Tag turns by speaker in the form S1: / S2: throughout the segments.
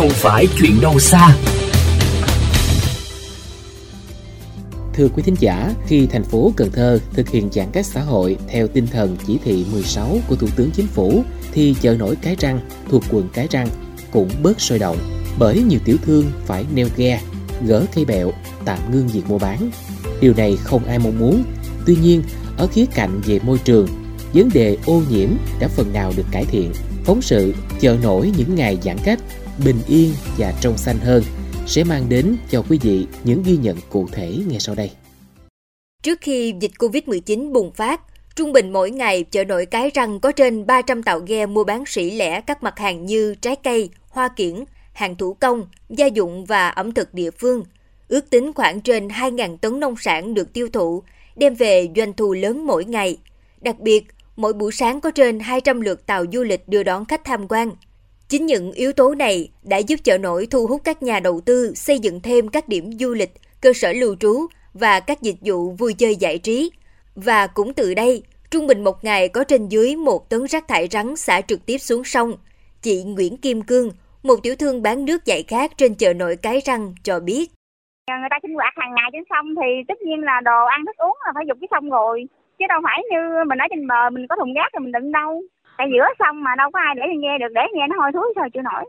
S1: không phải chuyện đâu xa.
S2: Thưa quý thính giả, khi thành phố Cần Thơ thực hiện giãn cách xã hội theo tinh thần chỉ thị 16 của Thủ tướng Chính phủ thì chợ nổi Cái Răng thuộc quận Cái Răng cũng bớt sôi động bởi nhiều tiểu thương phải neo ghe, gỡ cây bẹo, tạm ngưng việc mua bán. Điều này không ai mong muốn. Tuy nhiên, ở khía cạnh về môi trường, vấn đề ô nhiễm đã phần nào được cải thiện. Phóng sự chợ nổi những ngày giãn cách, bình yên và trong xanh hơn sẽ mang đến cho quý vị những ghi nhận cụ thể ngay sau đây.
S3: Trước khi dịch Covid-19 bùng phát, trung bình mỗi ngày chợ nổi Cái Răng có trên 300 tàu ghe mua bán sỉ lẻ các mặt hàng như trái cây, hoa kiển, hàng thủ công, gia dụng và ẩm thực địa phương. Ước tính khoảng trên 2.000 tấn nông sản được tiêu thụ, đem về doanh thu lớn mỗi ngày. Đặc biệt, mỗi buổi sáng có trên 200 lượt tàu du lịch đưa đón khách tham quan. Chính những yếu tố này đã giúp chợ nổi thu hút các nhà đầu tư xây dựng thêm các điểm du lịch, cơ sở lưu trú và các dịch vụ vui chơi giải trí. Và cũng từ đây, trung bình một ngày có trên dưới một tấn rác thải rắn xả trực tiếp xuống sông. Chị Nguyễn Kim Cương, một tiểu thương bán nước giải khát trên chợ nổi Cái Răng cho biết.
S4: Người ta sinh hoạt hàng ngày trên sông thì tất nhiên là đồ ăn thức uống là phải dùng cái sông rồi. Chứ đâu phải như mình ở trên bờ mình có thùng rác rồi mình đựng đâu. Tại giữa sông mà đâu có ai để nghe được để nghe nó hôi thối sao chịu nổi.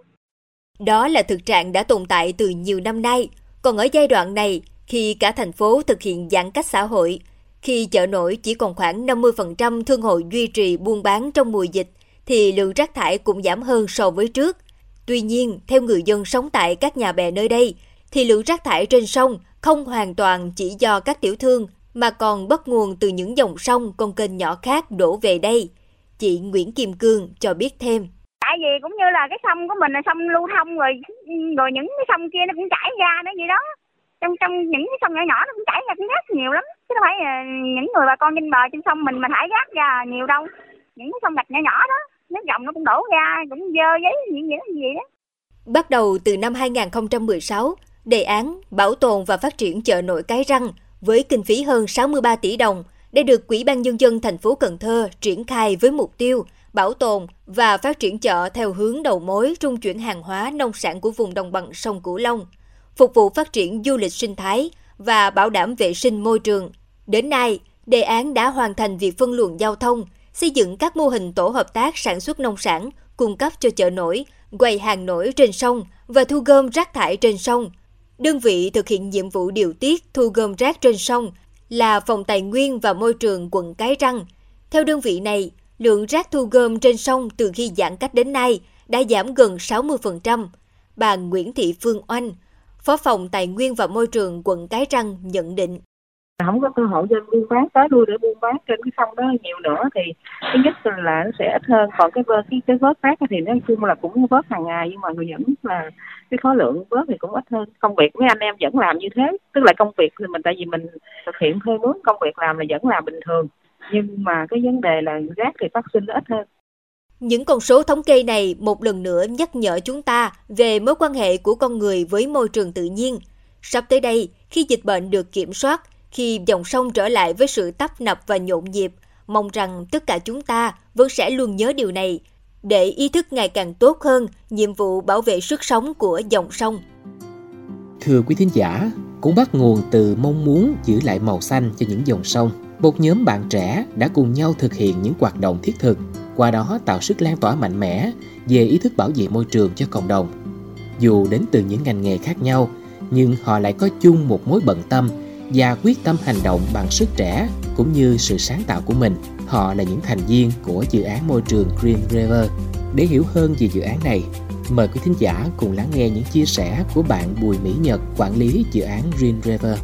S3: Đó là thực trạng đã tồn tại từ nhiều năm nay. Còn ở giai đoạn này, khi cả thành phố thực hiện giãn cách xã hội, khi chợ nổi chỉ còn khoảng 50% thương hội duy trì buôn bán trong mùa dịch, thì lượng rác thải cũng giảm hơn so với trước. Tuy nhiên, theo người dân sống tại các nhà bè nơi đây, thì lượng rác thải trên sông không hoàn toàn chỉ do các tiểu thương mà còn bắt nguồn từ những dòng sông con kênh nhỏ khác đổ về đây. Chị Nguyễn Kim Cương cho biết thêm.
S4: Tại vì cũng như là cái sông của mình là sông lưu thông rồi rồi những cái sông kia nó cũng chảy ra nữa gì đó. Trong trong những cái sông nhỏ nhỏ nó cũng chảy ra cũng rác nhiều lắm. Chứ đâu phải những người bà con trên bờ trên sông mình mà thải rác ra nhiều đâu. Những cái sông gạch nhỏ nhỏ đó, nước dòng nó cũng đổ ra, cũng dơ giấy gì gì đó. Gì đó.
S3: Bắt đầu từ năm 2016, đề án bảo tồn và phát triển chợ nổi Cái Răng với kinh phí hơn 63 tỷ đồng đây được Quỹ ban Nhân dân thành phố Cần Thơ triển khai với mục tiêu bảo tồn và phát triển chợ theo hướng đầu mối trung chuyển hàng hóa nông sản của vùng đồng bằng sông Cửu Long, phục vụ phát triển du lịch sinh thái và bảo đảm vệ sinh môi trường. Đến nay, đề án đã hoàn thành việc phân luồng giao thông, xây dựng các mô hình tổ hợp tác sản xuất nông sản, cung cấp cho chợ nổi, quầy hàng nổi trên sông và thu gom rác thải trên sông. Đơn vị thực hiện nhiệm vụ điều tiết thu gom rác trên sông là Phòng Tài nguyên và Môi trường quận Cái Răng. Theo đơn vị này, lượng rác thu gom trên sông từ khi giãn cách đến nay đã giảm gần 60%. Bà Nguyễn Thị Phương Oanh, Phó phòng Tài nguyên và Môi trường quận Cái Răng nhận định
S5: không có cơ hội cho buôn bán tới lui để buôn bán trên cái sông đó nhiều nữa thì thứ nhất là nó sẽ ít hơn. Còn cái cái cái vớt khác thì nói chung là cũng vớt hàng ngày nhưng mà người vẫn là cái khối lượng vớt thì cũng ít hơn. Công việc mấy anh em vẫn làm như thế tức là công việc thì mình tại vì mình thực hiện thuê mướn công việc làm là vẫn làm bình thường. Nhưng mà cái vấn đề là rác thì phát sinh ít hơn.
S3: Những con số thống kê này một lần nữa nhắc nhở chúng ta về mối quan hệ của con người với môi trường tự nhiên. Sắp tới đây, khi dịch bệnh được kiểm soát, khi dòng sông trở lại với sự tấp nập và nhộn nhịp, mong rằng tất cả chúng ta vẫn sẽ luôn nhớ điều này để ý thức ngày càng tốt hơn nhiệm vụ bảo vệ sức sống của dòng sông.
S2: Thưa quý thính giả, cũng bắt nguồn từ mong muốn giữ lại màu xanh cho những dòng sông. Một nhóm bạn trẻ đã cùng nhau thực hiện những hoạt động thiết thực, qua đó tạo sức lan tỏa mạnh mẽ về ý thức bảo vệ môi trường cho cộng đồng. Dù đến từ những ngành nghề khác nhau, nhưng họ lại có chung một mối bận tâm và quyết tâm hành động bằng sức trẻ cũng như sự sáng tạo của mình. Họ là những thành viên của dự án môi trường Green River. Để hiểu hơn về dự án này, mời quý thính giả cùng lắng nghe những chia sẻ của bạn Bùi Mỹ Nhật, quản lý dự án Green River.